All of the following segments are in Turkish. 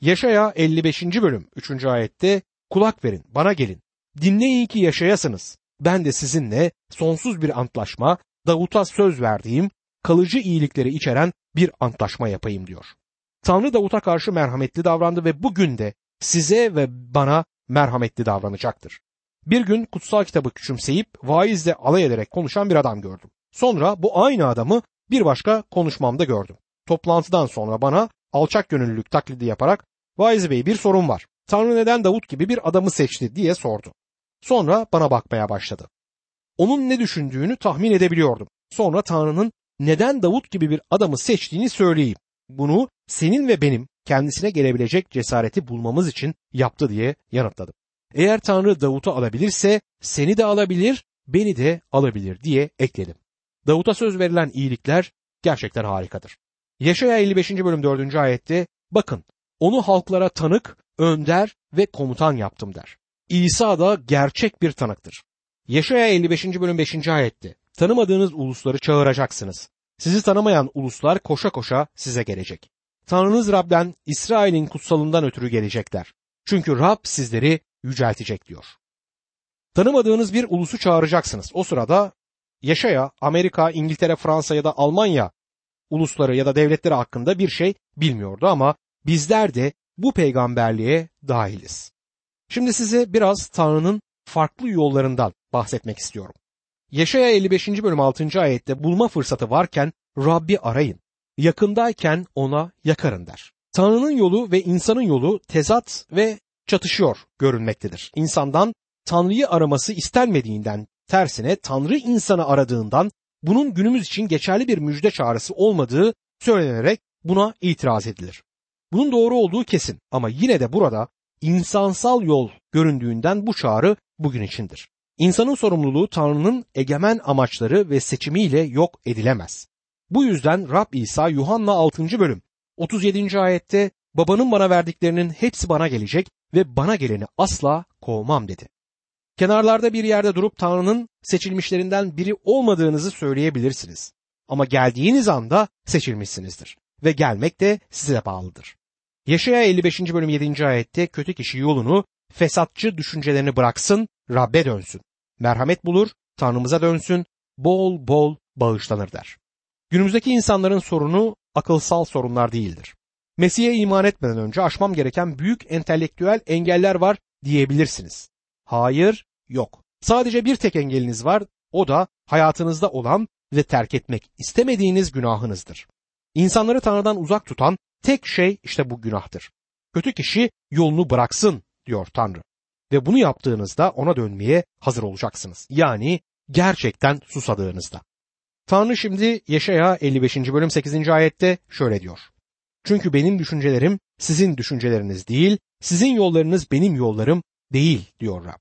Yaşaya 55. bölüm 3. ayette kulak verin bana gelin dinleyin ki yaşayasınız. Ben de sizinle sonsuz bir antlaşma Davut'a söz verdiğim kalıcı iyilikleri içeren bir antlaşma yapayım diyor. Tanrı Davut'a karşı merhametli davrandı ve bugün de size ve bana merhametli davranacaktır. Bir gün kutsal kitabı küçümseyip vaizle alay ederek konuşan bir adam gördüm. Sonra bu aynı adamı bir başka konuşmamda gördüm. Toplantıdan sonra bana alçak gönüllülük taklidi yaparak vaiz bey bir sorun var. Tanrı neden Davut gibi bir adamı seçti diye sordu. Sonra bana bakmaya başladı. Onun ne düşündüğünü tahmin edebiliyordum. Sonra Tanrı'nın neden Davut gibi bir adamı seçtiğini söyleyeyim. Bunu senin ve benim kendisine gelebilecek cesareti bulmamız için yaptı diye yanıtladım. Eğer Tanrı Davut'u alabilirse seni de alabilir, beni de alabilir diye ekledim. Davut'a söz verilen iyilikler gerçekten harikadır. Yaşaya 55. bölüm 4. ayette bakın onu halklara tanık, önder ve komutan yaptım der. İsa da gerçek bir tanıktır. Yaşaya 55. bölüm 5. ayette tanımadığınız ulusları çağıracaksınız. Sizi tanımayan uluslar koşa koşa size gelecek. Tanrınız Rab'den İsrail'in kutsalından ötürü gelecekler. Çünkü Rab sizleri yüceltecek diyor. Tanımadığınız bir ulusu çağıracaksınız. O sırada Yaşaya, Amerika, İngiltere, Fransa ya da Almanya ulusları ya da devletleri hakkında bir şey bilmiyordu ama bizler de bu peygamberliğe dahiliz. Şimdi size biraz Tanrı'nın farklı yollarından bahsetmek istiyorum. Yaşaya 55. bölüm 6. ayette bulma fırsatı varken Rabbi arayın. Yakındayken ona yakarın der. Tanrı'nın yolu ve insanın yolu tezat ve çatışıyor görünmektedir. İnsandan Tanrı'yı araması istenmediğinden tersine Tanrı insanı aradığından bunun günümüz için geçerli bir müjde çağrısı olmadığı söylenerek buna itiraz edilir. Bunun doğru olduğu kesin ama yine de burada insansal yol göründüğünden bu çağrı bugün içindir. İnsanın sorumluluğu Tanrı'nın egemen amaçları ve seçimiyle yok edilemez. Bu yüzden Rab İsa Yuhanna 6. bölüm 37. ayette babanın bana verdiklerinin hepsi bana gelecek ve bana geleni asla kovmam dedi. Kenarlarda bir yerde durup Tanrı'nın seçilmişlerinden biri olmadığınızı söyleyebilirsiniz. Ama geldiğiniz anda seçilmişsinizdir ve gelmek de size bağlıdır. Yaşaya 55. bölüm 7. ayette kötü kişi yolunu, fesatçı düşüncelerini bıraksın, Rabbe dönsün. Merhamet bulur, Tanrımıza dönsün, bol bol bağışlanır der. Günümüzdeki insanların sorunu akılsal sorunlar değildir. Mesih'e iman etmeden önce aşmam gereken büyük entelektüel engeller var diyebilirsiniz. Hayır, yok. Sadece bir tek engeliniz var, o da hayatınızda olan ve terk etmek istemediğiniz günahınızdır. İnsanları Tanrı'dan uzak tutan tek şey işte bu günahtır. Kötü kişi yolunu bıraksın diyor Tanrı. Ve bunu yaptığınızda ona dönmeye hazır olacaksınız. Yani gerçekten susadığınızda. Tanrı şimdi Yeşaya 55. bölüm 8. ayette şöyle diyor. Çünkü benim düşüncelerim sizin düşünceleriniz değil, sizin yollarınız benim yollarım değil diyor Rab.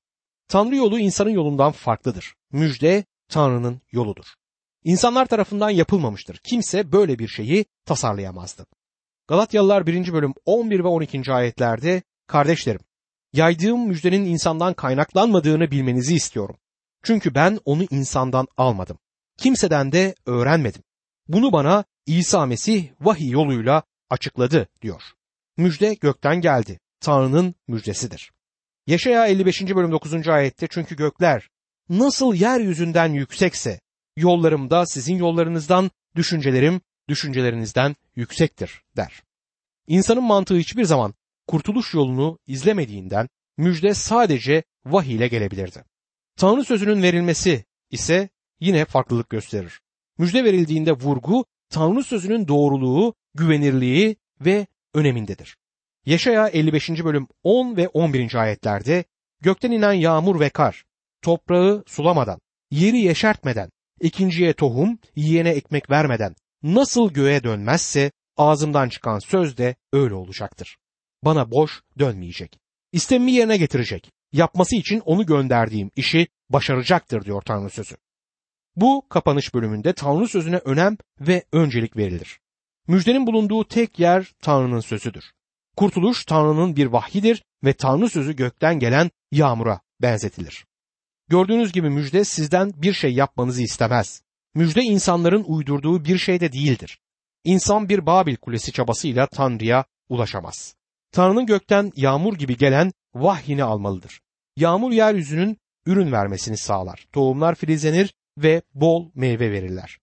Tanrı yolu insanın yolundan farklıdır. Müjde Tanrı'nın yoludur. İnsanlar tarafından yapılmamıştır. Kimse böyle bir şeyi tasarlayamazdı. Galatyalılar 1. bölüm 11 ve 12. ayetlerde kardeşlerim yaydığım müjdenin insandan kaynaklanmadığını bilmenizi istiyorum. Çünkü ben onu insandan almadım. Kimseden de öğrenmedim. Bunu bana İsa Mesih vahiy yoluyla açıkladı diyor. Müjde gökten geldi. Tanrı'nın müjdesidir. Yaşaya 55. bölüm 9. ayette çünkü gökler nasıl yeryüzünden yüksekse yollarımda sizin yollarınızdan düşüncelerim düşüncelerinizden yüksektir der. İnsanın mantığı hiçbir zaman kurtuluş yolunu izlemediğinden müjde sadece vahiy ile gelebilirdi. Tanrı sözünün verilmesi ise yine farklılık gösterir. Müjde verildiğinde vurgu Tanrı sözünün doğruluğu, güvenirliği ve önemindedir. Yaşaya 55. bölüm 10 ve 11. ayetlerde gökten inen yağmur ve kar, toprağı sulamadan, yeri yeşertmeden, ikinciye tohum, yiyene ekmek vermeden nasıl göğe dönmezse ağzımdan çıkan söz de öyle olacaktır. Bana boş dönmeyecek. İstemimi yerine getirecek. Yapması için onu gönderdiğim işi başaracaktır diyor Tanrı sözü. Bu kapanış bölümünde Tanrı sözüne önem ve öncelik verilir. Müjdenin bulunduğu tek yer Tanrı'nın sözüdür. Kurtuluş Tanrı'nın bir vahyidir ve Tanrı sözü gökten gelen yağmura benzetilir. Gördüğünüz gibi müjde sizden bir şey yapmanızı istemez. Müjde insanların uydurduğu bir şey de değildir. İnsan bir Babil kulesi çabasıyla Tanrı'ya ulaşamaz. Tanrı'nın gökten yağmur gibi gelen vahyini almalıdır. Yağmur yeryüzünün ürün vermesini sağlar. Tohumlar filizlenir ve bol meyve verirler.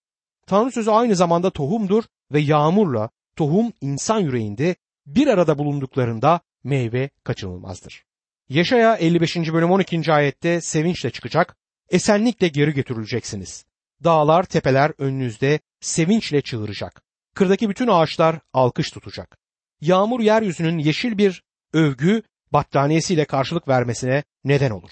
Tanrı sözü aynı zamanda tohumdur ve yağmurla tohum insan yüreğinde bir arada bulunduklarında meyve kaçınılmazdır. Yaşaya 55. bölüm 12. ayette sevinçle çıkacak, esenlikle geri götürüleceksiniz. Dağlar, tepeler önünüzde sevinçle çığıracak. Kırdaki bütün ağaçlar alkış tutacak. Yağmur yeryüzünün yeşil bir övgü battaniyesiyle karşılık vermesine neden olur.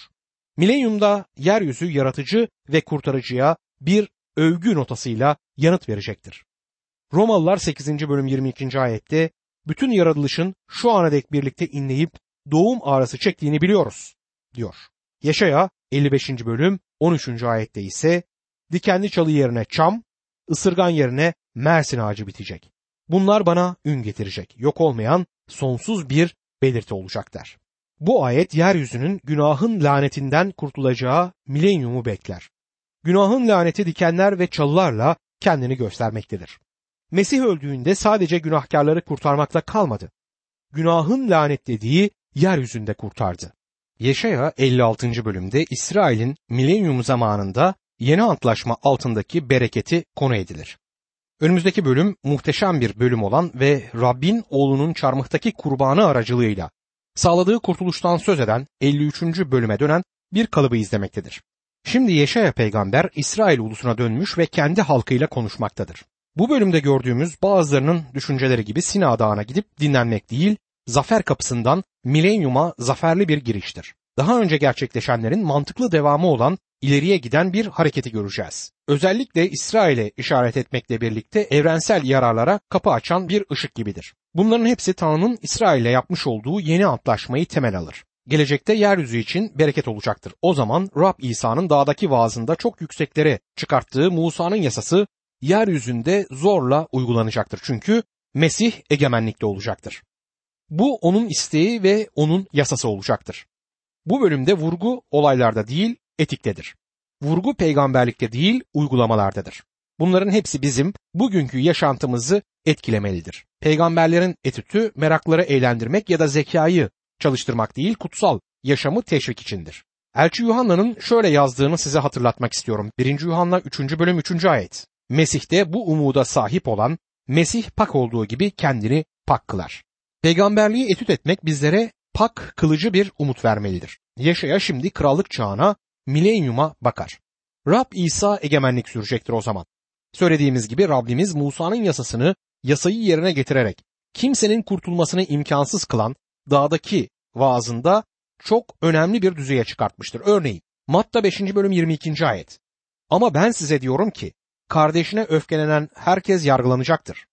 Milenyumda yeryüzü yaratıcı ve kurtarıcıya bir övgü notasıyla yanıt verecektir. Romalılar 8. bölüm 22. ayette bütün yaratılışın şu ana dek birlikte inleyip doğum ağrısı çektiğini biliyoruz diyor. Yaşaya 55. bölüm 13. ayette ise dikenli çalı yerine çam, ısırgan yerine mersin ağacı bitecek. Bunlar bana ün getirecek. Yok olmayan sonsuz bir belirti olacak der. Bu ayet yeryüzünün günahın lanetinden kurtulacağı milenyumu bekler. Günahın laneti dikenler ve çalılarla kendini göstermektedir. Mesih öldüğünde sadece günahkarları kurtarmakla kalmadı. Günahın lanetlediği yeryüzünde kurtardı. Yeşaya 56. bölümde İsrail'in milenyum zamanında yeni antlaşma altındaki bereketi konu edilir. Önümüzdeki bölüm muhteşem bir bölüm olan ve Rabbin oğlunun çarmıhtaki kurbanı aracılığıyla sağladığı kurtuluştan söz eden 53. bölüme dönen bir kalıbı izlemektedir. Şimdi Yeşaya peygamber İsrail ulusuna dönmüş ve kendi halkıyla konuşmaktadır. Bu bölümde gördüğümüz bazılarının düşünceleri gibi Sina Dağı'na gidip dinlenmek değil, zafer kapısından milenyuma zaferli bir giriştir. Daha önce gerçekleşenlerin mantıklı devamı olan ileriye giden bir hareketi göreceğiz. Özellikle İsrail'e işaret etmekle birlikte evrensel yararlara kapı açan bir ışık gibidir. Bunların hepsi Tanrı'nın İsrail'le yapmış olduğu yeni antlaşmayı temel alır. Gelecekte yeryüzü için bereket olacaktır. O zaman Rab İsa'nın dağdaki vaazında çok yükseklere çıkarttığı Musa'nın yasası yeryüzünde zorla uygulanacaktır. Çünkü Mesih egemenlikte olacaktır. Bu onun isteği ve onun yasası olacaktır. Bu bölümde vurgu olaylarda değil, etiktedir. Vurgu peygamberlikte değil, uygulamalardadır. Bunların hepsi bizim bugünkü yaşantımızı etkilemelidir. Peygamberlerin etütü merakları eğlendirmek ya da zekayı çalıştırmak değil, kutsal yaşamı teşvik içindir. Elçi Yuhanna'nın şöyle yazdığını size hatırlatmak istiyorum. 1. Yuhanna 3. bölüm 3. ayet. Mesih'te bu umuda sahip olan Mesih pak olduğu gibi kendini pak kılar. Peygamberliği etüt etmek bizlere pak kılıcı bir umut vermelidir. Yaşaya şimdi krallık çağına, milenyuma bakar. Rab İsa egemenlik sürecektir o zaman. Söylediğimiz gibi Rabbimiz Musa'nın yasasını yasayı yerine getirerek kimsenin kurtulmasını imkansız kılan dağdaki vaazında çok önemli bir düzeye çıkartmıştır. Örneğin Matta 5. bölüm 22. ayet. Ama ben size diyorum ki kardeşine öfkelenen herkes yargılanacaktır.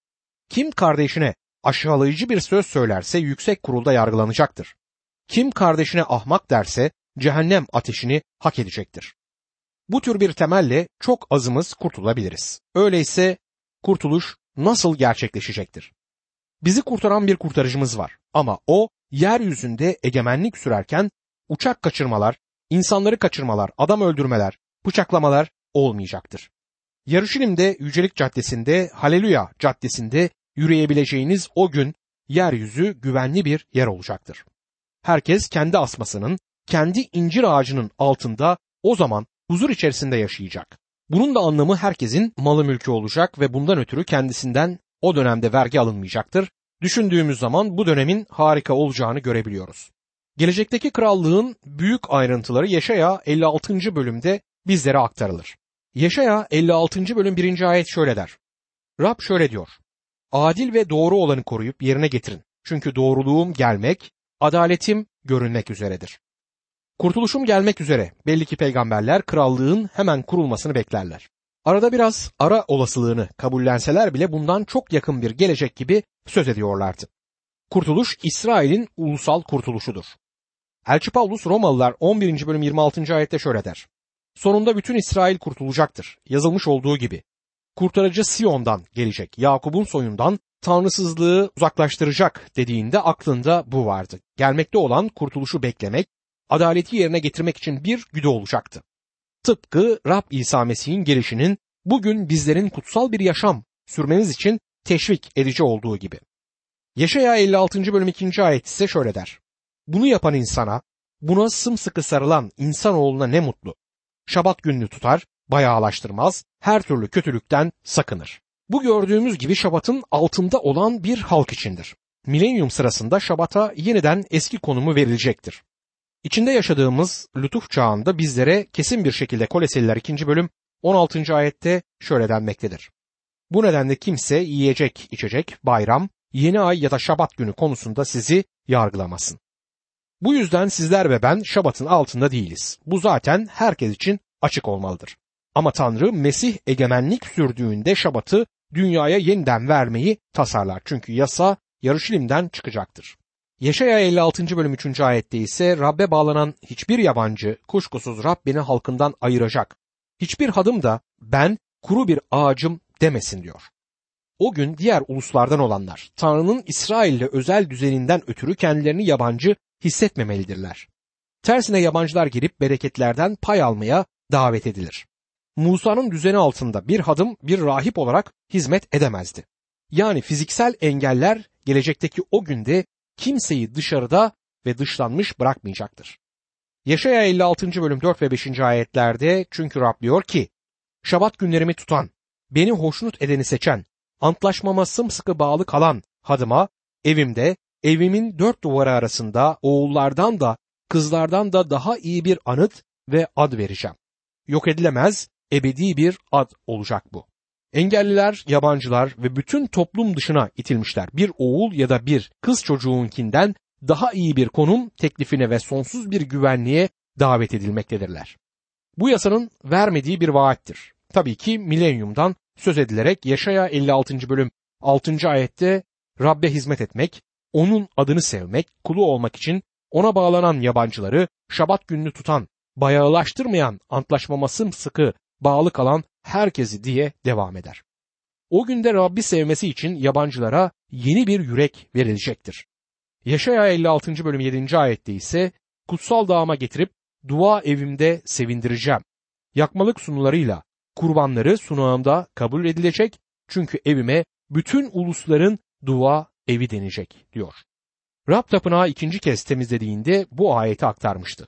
Kim kardeşine aşağılayıcı bir söz söylerse yüksek kurulda yargılanacaktır. Kim kardeşine ahmak derse cehennem ateşini hak edecektir. Bu tür bir temelle çok azımız kurtulabiliriz. Öyleyse kurtuluş nasıl gerçekleşecektir? Bizi kurtaran bir kurtarıcımız var ama o yeryüzünde egemenlik sürerken uçak kaçırmalar, insanları kaçırmalar, adam öldürmeler, bıçaklamalar olmayacaktır. Yarışilim'de Yücelik Caddesi'nde, Haleluya Caddesi'nde yürüyebileceğiniz o gün yeryüzü güvenli bir yer olacaktır. Herkes kendi asmasının, kendi incir ağacının altında o zaman huzur içerisinde yaşayacak. Bunun da anlamı herkesin malı mülkü olacak ve bundan ötürü kendisinden o dönemde vergi alınmayacaktır. Düşündüğümüz zaman bu dönemin harika olacağını görebiliyoruz. Gelecekteki krallığın büyük ayrıntıları Yaşaya 56. bölümde bizlere aktarılır. Yaşaya 56. bölüm 1. ayet şöyle der. Rab şöyle diyor. Adil ve doğru olanı koruyup yerine getirin. Çünkü doğruluğum gelmek, adaletim görünmek üzeredir. Kurtuluşum gelmek üzere. Belli ki peygamberler krallığın hemen kurulmasını beklerler. Arada biraz ara olasılığını kabullenseler bile bundan çok yakın bir gelecek gibi söz ediyorlardı. Kurtuluş İsrail'in ulusal kurtuluşudur. Elçi Paulus Romalılar 11. bölüm 26. ayette şöyle der. Sonunda bütün İsrail kurtulacaktır. Yazılmış olduğu gibi. Kurtarıcı Siyon'dan gelecek. Yakup'un soyundan tanrısızlığı uzaklaştıracak dediğinde aklında bu vardı. Gelmekte olan kurtuluşu beklemek, adaleti yerine getirmek için bir güde olacaktı. Tıpkı Rab İsa Mesih'in gelişinin bugün bizlerin kutsal bir yaşam sürmeniz için teşvik edici olduğu gibi. Yaşaya 56. bölüm 2. ayet ise şöyle der. Bunu yapan insana, buna sımsıkı sarılan insanoğluna ne mutlu. Şabat gününü tutar, bayağılaştırmaz, her türlü kötülükten sakınır. Bu gördüğümüz gibi Şabat'ın altında olan bir halk içindir. Milenyum sırasında Şabat'a yeniden eski konumu verilecektir. İçinde yaşadığımız lütuf çağında bizlere kesin bir şekilde Koleseliler 2. bölüm 16. ayette şöyle denmektedir. Bu nedenle kimse yiyecek, içecek, bayram, yeni ay ya da şabat günü konusunda sizi yargılamasın. Bu yüzden sizler ve ben şabatın altında değiliz. Bu zaten herkes için açık olmalıdır. Ama Tanrı Mesih egemenlik sürdüğünde şabatı dünyaya yeniden vermeyi tasarlar. Çünkü yasa Yarışilim'den çıkacaktır. Yaşaya 56. bölüm 3. ayette ise Rabbe bağlanan hiçbir yabancı kuşkusuz Rab beni halkından ayıracak. Hiçbir hadım da ben kuru bir ağacım demesin diyor. O gün diğer uluslardan olanlar Tanrı'nın İsrail'le özel düzeninden ötürü kendilerini yabancı hissetmemelidirler. Tersine yabancılar girip bereketlerden pay almaya davet edilir. Musa'nın düzeni altında bir hadım bir rahip olarak hizmet edemezdi. Yani fiziksel engeller gelecekteki o günde kimseyi dışarıda ve dışlanmış bırakmayacaktır. Yaşaya 56. bölüm 4 ve 5. ayetlerde çünkü Rab diyor ki, Şabat günlerimi tutan, beni hoşnut edeni seçen, antlaşmama sımsıkı bağlı kalan hadıma, evimde, evimin dört duvarı arasında oğullardan da kızlardan da daha iyi bir anıt ve ad vereceğim. Yok edilemez, ebedi bir ad olacak bu. Engelliler, yabancılar ve bütün toplum dışına itilmişler. Bir oğul ya da bir kız çocuğunkinden daha iyi bir konum teklifine ve sonsuz bir güvenliğe davet edilmektedirler. Bu yasanın vermediği bir vaattir. Tabii ki milenyumdan söz edilerek Yaşaya 56. bölüm 6. ayette Rabbe hizmet etmek, onun adını sevmek, kulu olmak için ona bağlanan yabancıları şabat gününü tutan, bayağılaştırmayan, antlaşmama sımsıkı bağlı kalan herkesi diye devam eder. O günde Rabbi sevmesi için yabancılara yeni bir yürek verilecektir. Yaşaya 56. bölüm 7. ayette ise kutsal dağıma getirip dua evimde sevindireceğim. Yakmalık sunularıyla kurbanları sunağımda kabul edilecek çünkü evime bütün ulusların dua evi denecek diyor. Rab tapınağı ikinci kez temizlediğinde bu ayeti aktarmıştı.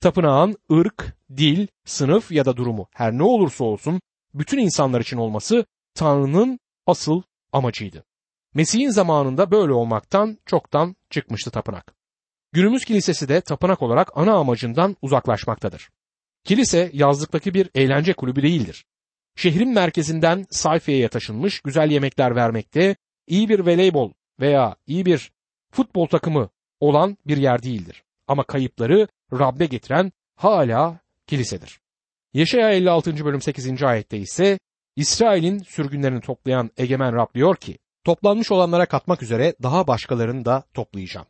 Tapınağın ırk, dil, sınıf ya da durumu her ne olursa olsun bütün insanlar için olması Tanrı'nın asıl amacıydı. Mesih'in zamanında böyle olmaktan çoktan çıkmıştı tapınak. Günümüz kilisesi de tapınak olarak ana amacından uzaklaşmaktadır. Kilise yazlıktaki bir eğlence kulübü değildir. Şehrin merkezinden sayfaya taşınmış güzel yemekler vermekte, iyi bir voleybol veya iyi bir futbol takımı olan bir yer değildir. Ama kayıpları Rabbe getiren hala kilisedir. Yeşaya 56. bölüm 8. ayette ise İsrail'in sürgünlerini toplayan egemen Rab diyor ki, toplanmış olanlara katmak üzere daha başkalarını da toplayacağım.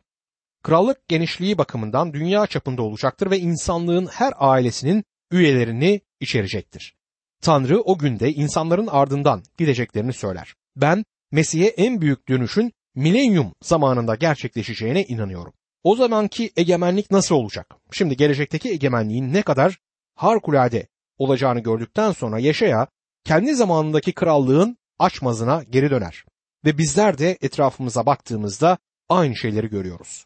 Krallık genişliği bakımından dünya çapında olacaktır ve insanlığın her ailesinin üyelerini içerecektir. Tanrı o günde insanların ardından gideceklerini söyler. Ben Mesih'e en büyük dönüşün milenyum zamanında gerçekleşeceğine inanıyorum. O zamanki egemenlik nasıl olacak? Şimdi gelecekteki egemenliğin ne kadar harikulade olacağını gördükten sonra Yaşaya kendi zamanındaki krallığın açmazına geri döner. Ve bizler de etrafımıza baktığımızda aynı şeyleri görüyoruz.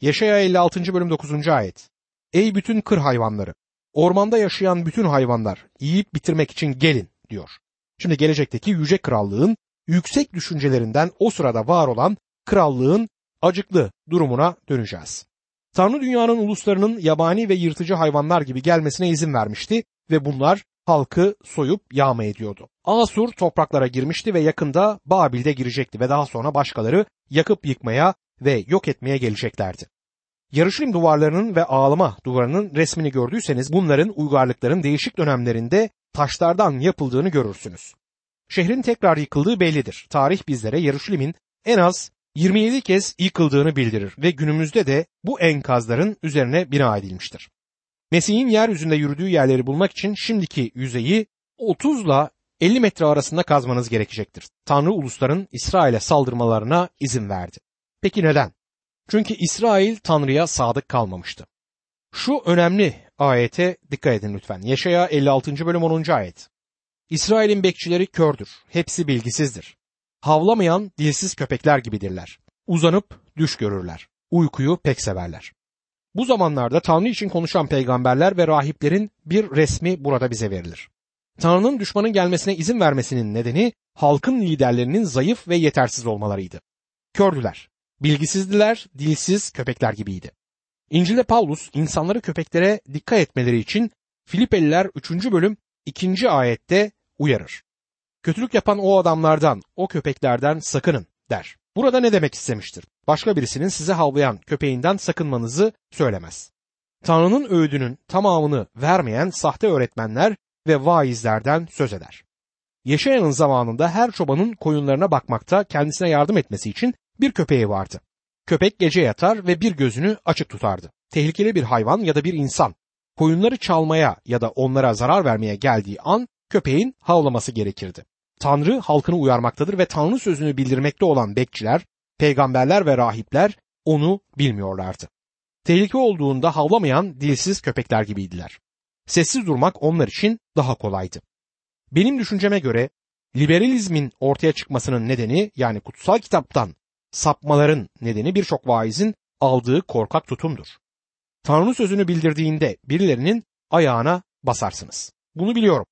Yaşaya 56. bölüm 9. ayet. Ey bütün kır hayvanları, ormanda yaşayan bütün hayvanlar yiyip bitirmek için gelin diyor. Şimdi gelecekteki yüce krallığın yüksek düşüncelerinden o sırada var olan krallığın acıklı durumuna döneceğiz. Tanrı dünyanın uluslarının yabani ve yırtıcı hayvanlar gibi gelmesine izin vermişti ve bunlar halkı soyup yağma ediyordu. Asur topraklara girmişti ve yakında Babil'de girecekti ve daha sonra başkaları yakıp yıkmaya ve yok etmeye geleceklerdi. Yarışilim duvarlarının ve ağlama duvarının resmini gördüyseniz bunların uygarlıkların değişik dönemlerinde taşlardan yapıldığını görürsünüz. Şehrin tekrar yıkıldığı bellidir. Tarih bizlere Yarışilim'in en az 27 kez yıkıldığını bildirir ve günümüzde de bu enkazların üzerine bina edilmiştir. Mesih'in yeryüzünde yürüdüğü yerleri bulmak için şimdiki yüzeyi 30 ile 50 metre arasında kazmanız gerekecektir. Tanrı ulusların İsrail'e saldırmalarına izin verdi. Peki neden? Çünkü İsrail Tanrı'ya sadık kalmamıştı. Şu önemli ayete dikkat edin lütfen. Yaşaya 56. bölüm 10. ayet. İsrail'in bekçileri kördür, hepsi bilgisizdir. Havlamayan dilsiz köpekler gibidirler. Uzanıp düş görürler. Uykuyu pek severler. Bu zamanlarda Tanrı için konuşan peygamberler ve rahiplerin bir resmi burada bize verilir. Tanrı'nın düşmanın gelmesine izin vermesinin nedeni halkın liderlerinin zayıf ve yetersiz olmalarıydı. Kördüler, bilgisizdiler, dilsiz köpekler gibiydi. İncil'de Paulus insanları köpeklere dikkat etmeleri için Filipeliler 3. bölüm 2. ayette uyarır. Kötülük yapan o adamlardan, o köpeklerden sakının der. Burada ne demek istemiştir? Başka birisinin size havlayan köpeğinden sakınmanızı söylemez. Tanrı'nın öğüdünün tamamını vermeyen sahte öğretmenler ve vaizlerden söz eder. Yaşayanın zamanında her çobanın koyunlarına bakmakta kendisine yardım etmesi için bir köpeği vardı. Köpek gece yatar ve bir gözünü açık tutardı. Tehlikeli bir hayvan ya da bir insan koyunları çalmaya ya da onlara zarar vermeye geldiği an köpeğin havlaması gerekirdi. Tanrı halkını uyarmaktadır ve Tanrı sözünü bildirmekte olan bekçiler, peygamberler ve rahipler onu bilmiyorlardı. Tehlike olduğunda havlamayan dilsiz köpekler gibiydiler. Sessiz durmak onlar için daha kolaydı. Benim düşünceme göre liberalizmin ortaya çıkmasının nedeni yani kutsal kitaptan sapmaların nedeni birçok vaizin aldığı korkak tutumdur. Tanrı sözünü bildirdiğinde birilerinin ayağına basarsınız. Bunu biliyorum.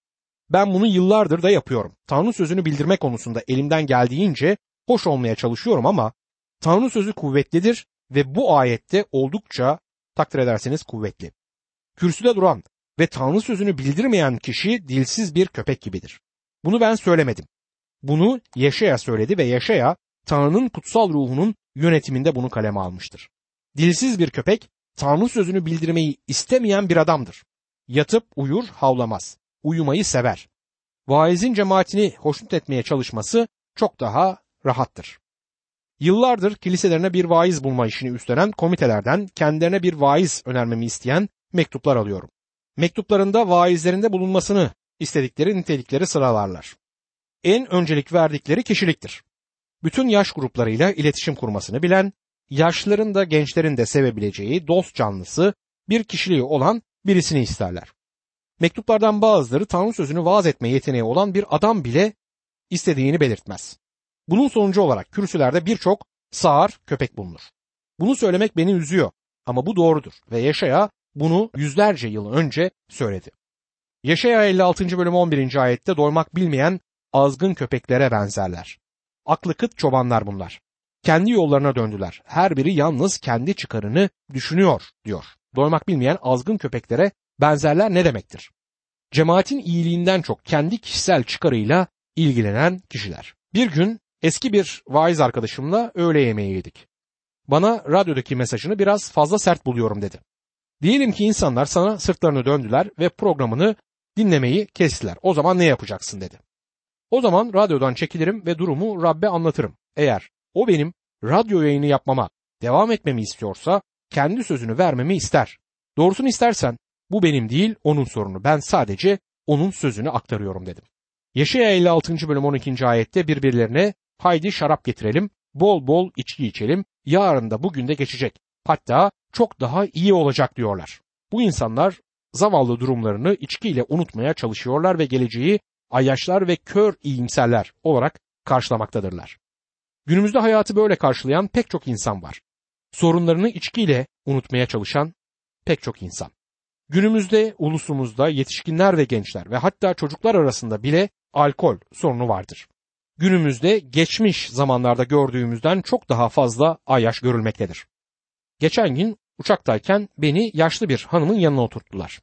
Ben bunu yıllardır da yapıyorum. Tanrı sözünü bildirme konusunda elimden geldiğince hoş olmaya çalışıyorum ama Tanrı sözü kuvvetlidir ve bu ayette oldukça takdir ederseniz kuvvetli. Kürsüde duran ve Tanrı sözünü bildirmeyen kişi dilsiz bir köpek gibidir. Bunu ben söylemedim. Bunu Yaşaya söyledi ve Yaşaya Tanrı'nın kutsal ruhunun yönetiminde bunu kaleme almıştır. Dilsiz bir köpek Tanrı sözünü bildirmeyi istemeyen bir adamdır. Yatıp uyur, havlamaz. Uyumayı sever. Vaizin cemaatini hoşnut etmeye çalışması çok daha rahattır. Yıllardır kiliselerine bir vaiz bulma işini üstlenen komitelerden kendilerine bir vaiz önermemi isteyen mektuplar alıyorum. Mektuplarında vaizlerinde bulunmasını istedikleri nitelikleri sıralarlar. En öncelik verdikleri kişiliktir. Bütün yaş gruplarıyla iletişim kurmasını bilen, yaşlıların da gençlerin de sevebileceği dost canlısı bir kişiliği olan birisini isterler. Mektuplardan bazıları Tanrı sözünü vaaz etme yeteneği olan bir adam bile istediğini belirtmez. Bunun sonucu olarak kürsülerde birçok sağır köpek bulunur. Bunu söylemek beni üzüyor ama bu doğrudur ve Yaşaya bunu yüzlerce yıl önce söyledi. Yaşaya 56. bölüm 11. ayette doymak bilmeyen azgın köpeklere benzerler. Aklı kıt çobanlar bunlar. Kendi yollarına döndüler. Her biri yalnız kendi çıkarını düşünüyor diyor. Doymak bilmeyen azgın köpeklere benzerler ne demektir? Cemaatin iyiliğinden çok kendi kişisel çıkarıyla ilgilenen kişiler. Bir gün eski bir vaiz arkadaşımla öğle yemeği yedik. Bana radyodaki mesajını biraz fazla sert buluyorum dedi. Diyelim ki insanlar sana sırtlarını döndüler ve programını dinlemeyi kestiler. O zaman ne yapacaksın dedi. O zaman radyodan çekilirim ve durumu Rabbe anlatırım. Eğer o benim radyo yayını yapmama devam etmemi istiyorsa kendi sözünü vermemi ister. Doğrusunu istersen bu benim değil onun sorunu. Ben sadece onun sözünü aktarıyorum dedim. Yaşaya 56. bölüm 12. ayette birbirlerine haydi şarap getirelim, bol bol içki içelim, yarın da bugün de geçecek. Hatta çok daha iyi olacak diyorlar. Bu insanlar zavallı durumlarını içkiyle unutmaya çalışıyorlar ve geleceği ayyaşlar ve kör iyimserler olarak karşılamaktadırlar. Günümüzde hayatı böyle karşılayan pek çok insan var. Sorunlarını içkiyle unutmaya çalışan pek çok insan. Günümüzde ulusumuzda yetişkinler ve gençler ve hatta çocuklar arasında bile alkol sorunu vardır. Günümüzde geçmiş zamanlarda gördüğümüzden çok daha fazla ayyaş görülmektedir. Geçen gün uçaktayken beni yaşlı bir hanımın yanına oturttular.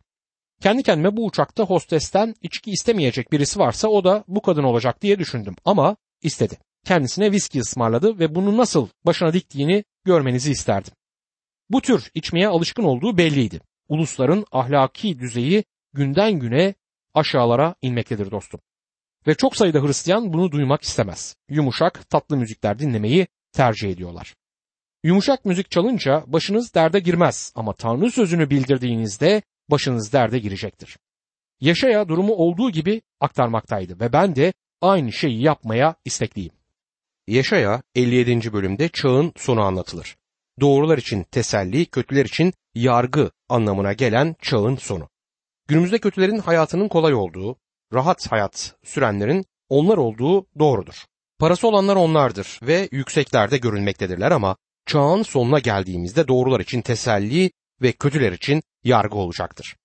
Kendi kendime bu uçakta hostesten içki istemeyecek birisi varsa o da bu kadın olacak diye düşündüm ama istedi. Kendisine viski ısmarladı ve bunu nasıl başına diktiğini görmenizi isterdim. Bu tür içmeye alışkın olduğu belliydi. Ulusların ahlaki düzeyi günden güne aşağılara inmektedir dostum. Ve çok sayıda Hristiyan bunu duymak istemez. Yumuşak, tatlı müzikler dinlemeyi tercih ediyorlar. Yumuşak müzik çalınca başınız derde girmez ama Tanrı sözünü bildirdiğinizde başınız derde girecektir. Yaşaya durumu olduğu gibi aktarmaktaydı ve ben de aynı şeyi yapmaya istekliyim. Yaşaya 57. bölümde çağın sonu anlatılır. Doğrular için teselli, kötüler için yargı anlamına gelen çağın sonu. Günümüzde kötülerin hayatının kolay olduğu, rahat hayat sürenlerin onlar olduğu doğrudur. Parası olanlar onlardır ve yükseklerde görülmektedirler ama çağın sonuna geldiğimizde doğrular için teselli ve kötüler için yargı olacaktır.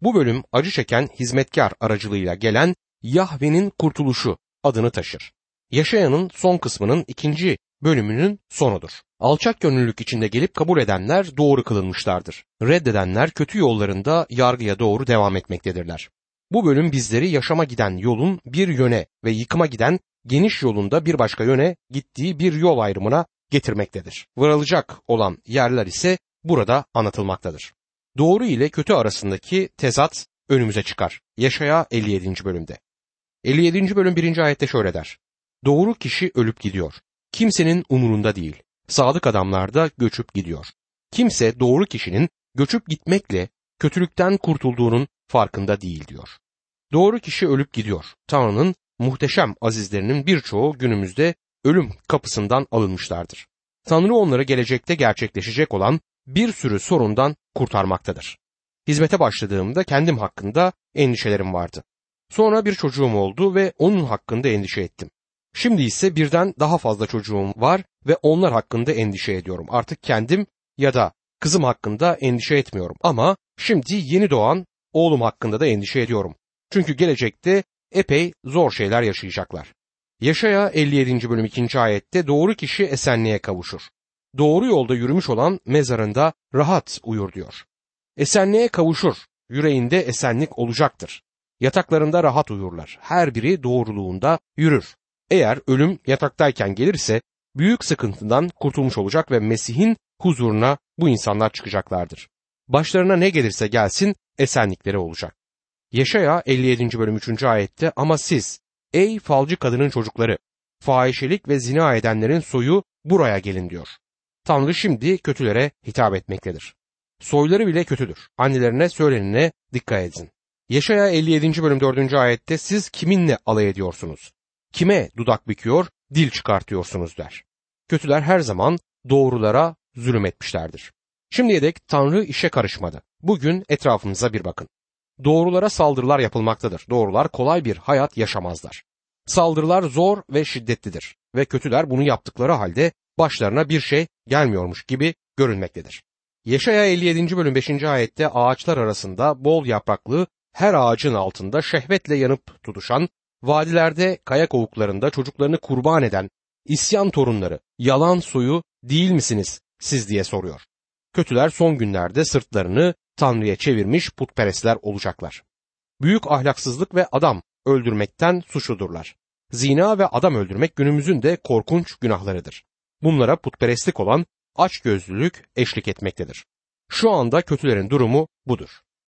Bu bölüm acı çeken hizmetkar aracılığıyla gelen Yahve'nin kurtuluşu adını taşır. Yaşayanın son kısmının ikinci bölümünün sonudur. Alçak gönüllülük içinde gelip kabul edenler doğru kılınmışlardır. Reddedenler kötü yollarında yargıya doğru devam etmektedirler. Bu bölüm bizleri yaşama giden yolun bir yöne ve yıkıma giden geniş yolunda bir başka yöne gittiği bir yol ayrımına getirmektedir. Varılacak olan yerler ise burada anlatılmaktadır. Doğru ile kötü arasındaki tezat önümüze çıkar. Yaşaya 57. bölümde. 57. bölüm 1. ayette şöyle der. Doğru kişi ölüp gidiyor. Kimsenin umurunda değil. Sadık adamlar da göçüp gidiyor. Kimse doğru kişinin göçüp gitmekle kötülükten kurtulduğunun farkında değil diyor. Doğru kişi ölüp gidiyor. Tanrı'nın muhteşem azizlerinin birçoğu günümüzde ölüm kapısından alınmışlardır. Tanrı onları gelecekte gerçekleşecek olan bir sürü sorundan kurtarmaktadır. Hizmete başladığımda kendim hakkında endişelerim vardı. Sonra bir çocuğum oldu ve onun hakkında endişe ettim. Şimdi ise birden daha fazla çocuğum var ve onlar hakkında endişe ediyorum. Artık kendim ya da kızım hakkında endişe etmiyorum ama şimdi yeni doğan oğlum hakkında da endişe ediyorum. Çünkü gelecekte epey zor şeyler yaşayacaklar. Yaşaya 57. bölüm 2. ayette doğru kişi esenliğe kavuşur. Doğru yolda yürümüş olan mezarında rahat uyur diyor. Esenliğe kavuşur, yüreğinde esenlik olacaktır. Yataklarında rahat uyurlar. Her biri doğruluğunda yürür. Eğer ölüm yataktayken gelirse büyük sıkıntıdan kurtulmuş olacak ve Mesih'in huzuruna bu insanlar çıkacaklardır. Başlarına ne gelirse gelsin esenlikleri olacak. Yaşaya 57. bölüm 3. ayette ama siz ey falcı kadının çocukları fahişelik ve zina edenlerin soyu buraya gelin diyor. Tanrı şimdi kötülere hitap etmektedir. Soyları bile kötüdür. Annelerine söylenene dikkat edin. Yaşaya 57. bölüm 4. ayette siz kiminle alay ediyorsunuz? Kime dudak büküyor, dil çıkartıyorsunuz der. Kötüler her zaman doğrulara zulüm etmişlerdir. Şimdiye dek Tanrı işe karışmadı. Bugün etrafınıza bir bakın. Doğrulara saldırılar yapılmaktadır. Doğrular kolay bir hayat yaşamazlar. Saldırılar zor ve şiddetlidir ve kötüler bunu yaptıkları halde başlarına bir şey gelmiyormuş gibi görünmektedir. Yaşaya 57. bölüm 5. ayette ağaçlar arasında bol yapraklı her ağacın altında şehvetle yanıp tutuşan, vadilerde kaya kovuklarında çocuklarını kurban eden isyan torunları, yalan soyu değil misiniz siz diye soruyor. Kötüler son günlerde sırtlarını Tanrı'ya çevirmiş putperestler olacaklar. Büyük ahlaksızlık ve adam öldürmekten suçludurlar. Zina ve adam öldürmek günümüzün de korkunç günahlarıdır. Bunlara putperestlik olan açgözlülük eşlik etmektedir. Şu anda kötülerin durumu budur.